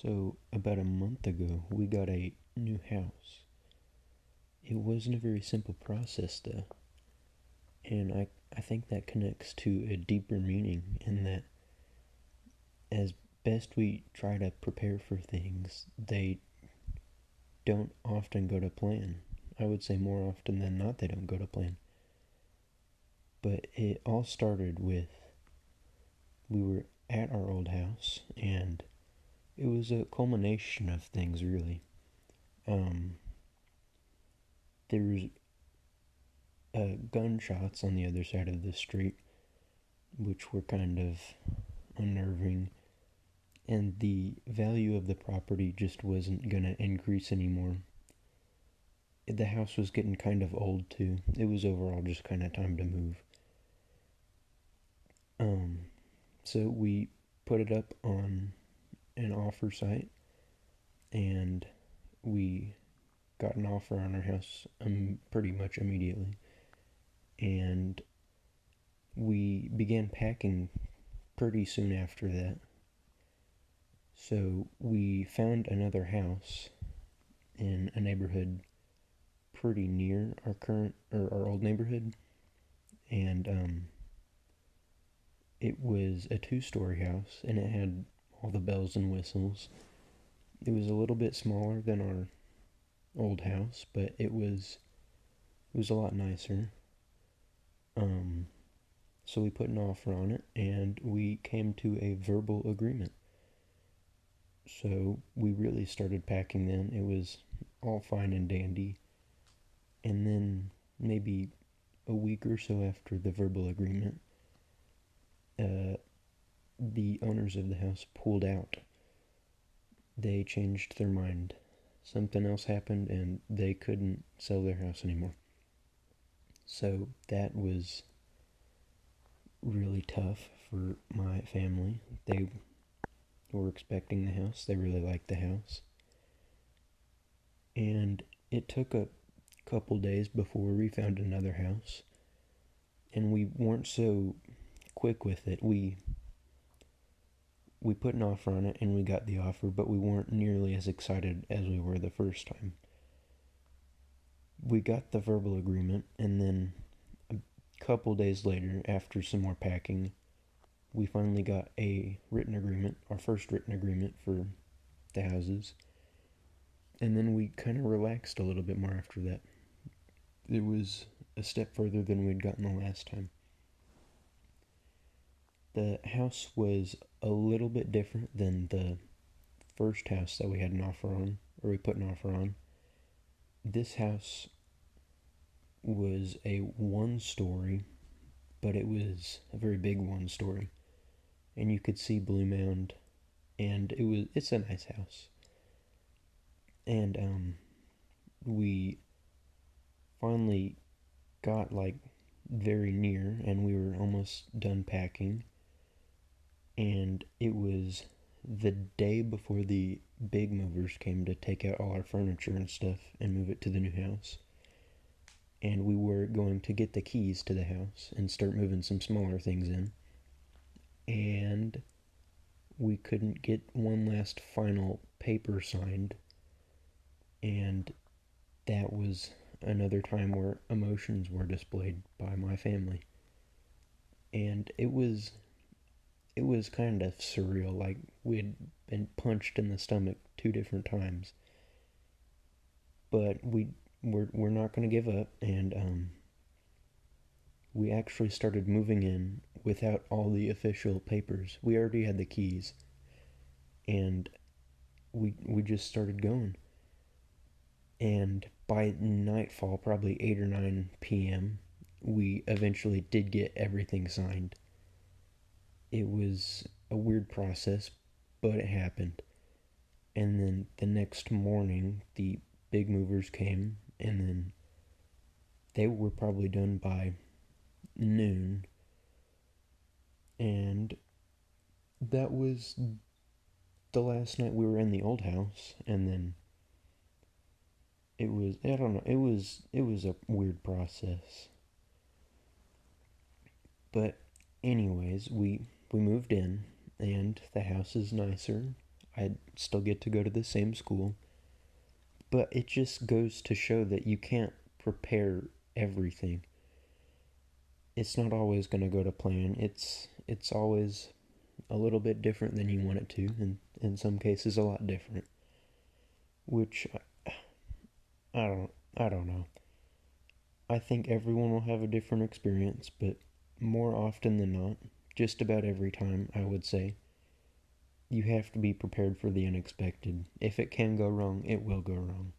So, about a month ago, we got a new house. It wasn't a very simple process, though. And I, I think that connects to a deeper meaning in that as best we try to prepare for things, they don't often go to plan. I would say more often than not, they don't go to plan. But it all started with we were at our old house and it was a culmination of things, really. Um, there was uh, gunshots on the other side of the street, which were kind of unnerving, and the value of the property just wasn't going to increase anymore. The house was getting kind of old too. It was overall just kind of time to move. Um, so we put it up on an offer site and we got an offer on our house um, pretty much immediately. And we began packing pretty soon after that. So we found another house in a neighborhood pretty near our current or our old neighborhood, and um, it was a two-story house, and it had all the bells and whistles. It was a little bit smaller than our old house, but it was it was a lot nicer. Um, so we put an offer on it, and we came to a verbal agreement. So we really started packing then. It was all fine and dandy. And then maybe a week or so after the verbal agreement, the owners of the house pulled out. They changed their mind. Something else happened and they couldn't sell their house anymore. So that was really tough for my family. They were expecting the house, they really liked the house. And it took a couple days before we found another house. And we weren't so quick with it. We we put an offer on it and we got the offer, but we weren't nearly as excited as we were the first time. We got the verbal agreement, and then a couple days later, after some more packing, we finally got a written agreement, our first written agreement for the houses. And then we kind of relaxed a little bit more after that. It was a step further than we'd gotten the last time. The house was a little bit different than the first house that we had an offer on, or we put an offer on. This house was a one story, but it was a very big one story. And you could see Blue Mound, and it was it's a nice house. And um we finally got like very near and we were almost done packing and it was the day before the big movers came to take out all our furniture and stuff and move it to the new house. And we were going to get the keys to the house and start moving some smaller things in. And we couldn't get one last final paper signed. And that was another time where emotions were displayed by my family. And it was it was kind of surreal. Like we had been punched in the stomach two different times, but we we're we're not going to give up, and um, we actually started moving in without all the official papers. We already had the keys, and we we just started going. And by nightfall, probably eight or nine p.m., we eventually did get everything signed it was a weird process, but it happened. And then the next morning, the big movers came, and then they were probably done by noon. And that was the last night we were in the old house, and then it was I don't know, it was it was a weird process. But anyways, we we moved in and the house is nicer. I'd still get to go to the same school. But it just goes to show that you can't prepare everything. It's not always going to go to plan. It's it's always a little bit different than you want it to, and in some cases a lot different. Which I, I don't I don't know. I think everyone will have a different experience, but more often than not, just about every time, I would say, you have to be prepared for the unexpected. If it can go wrong, it will go wrong.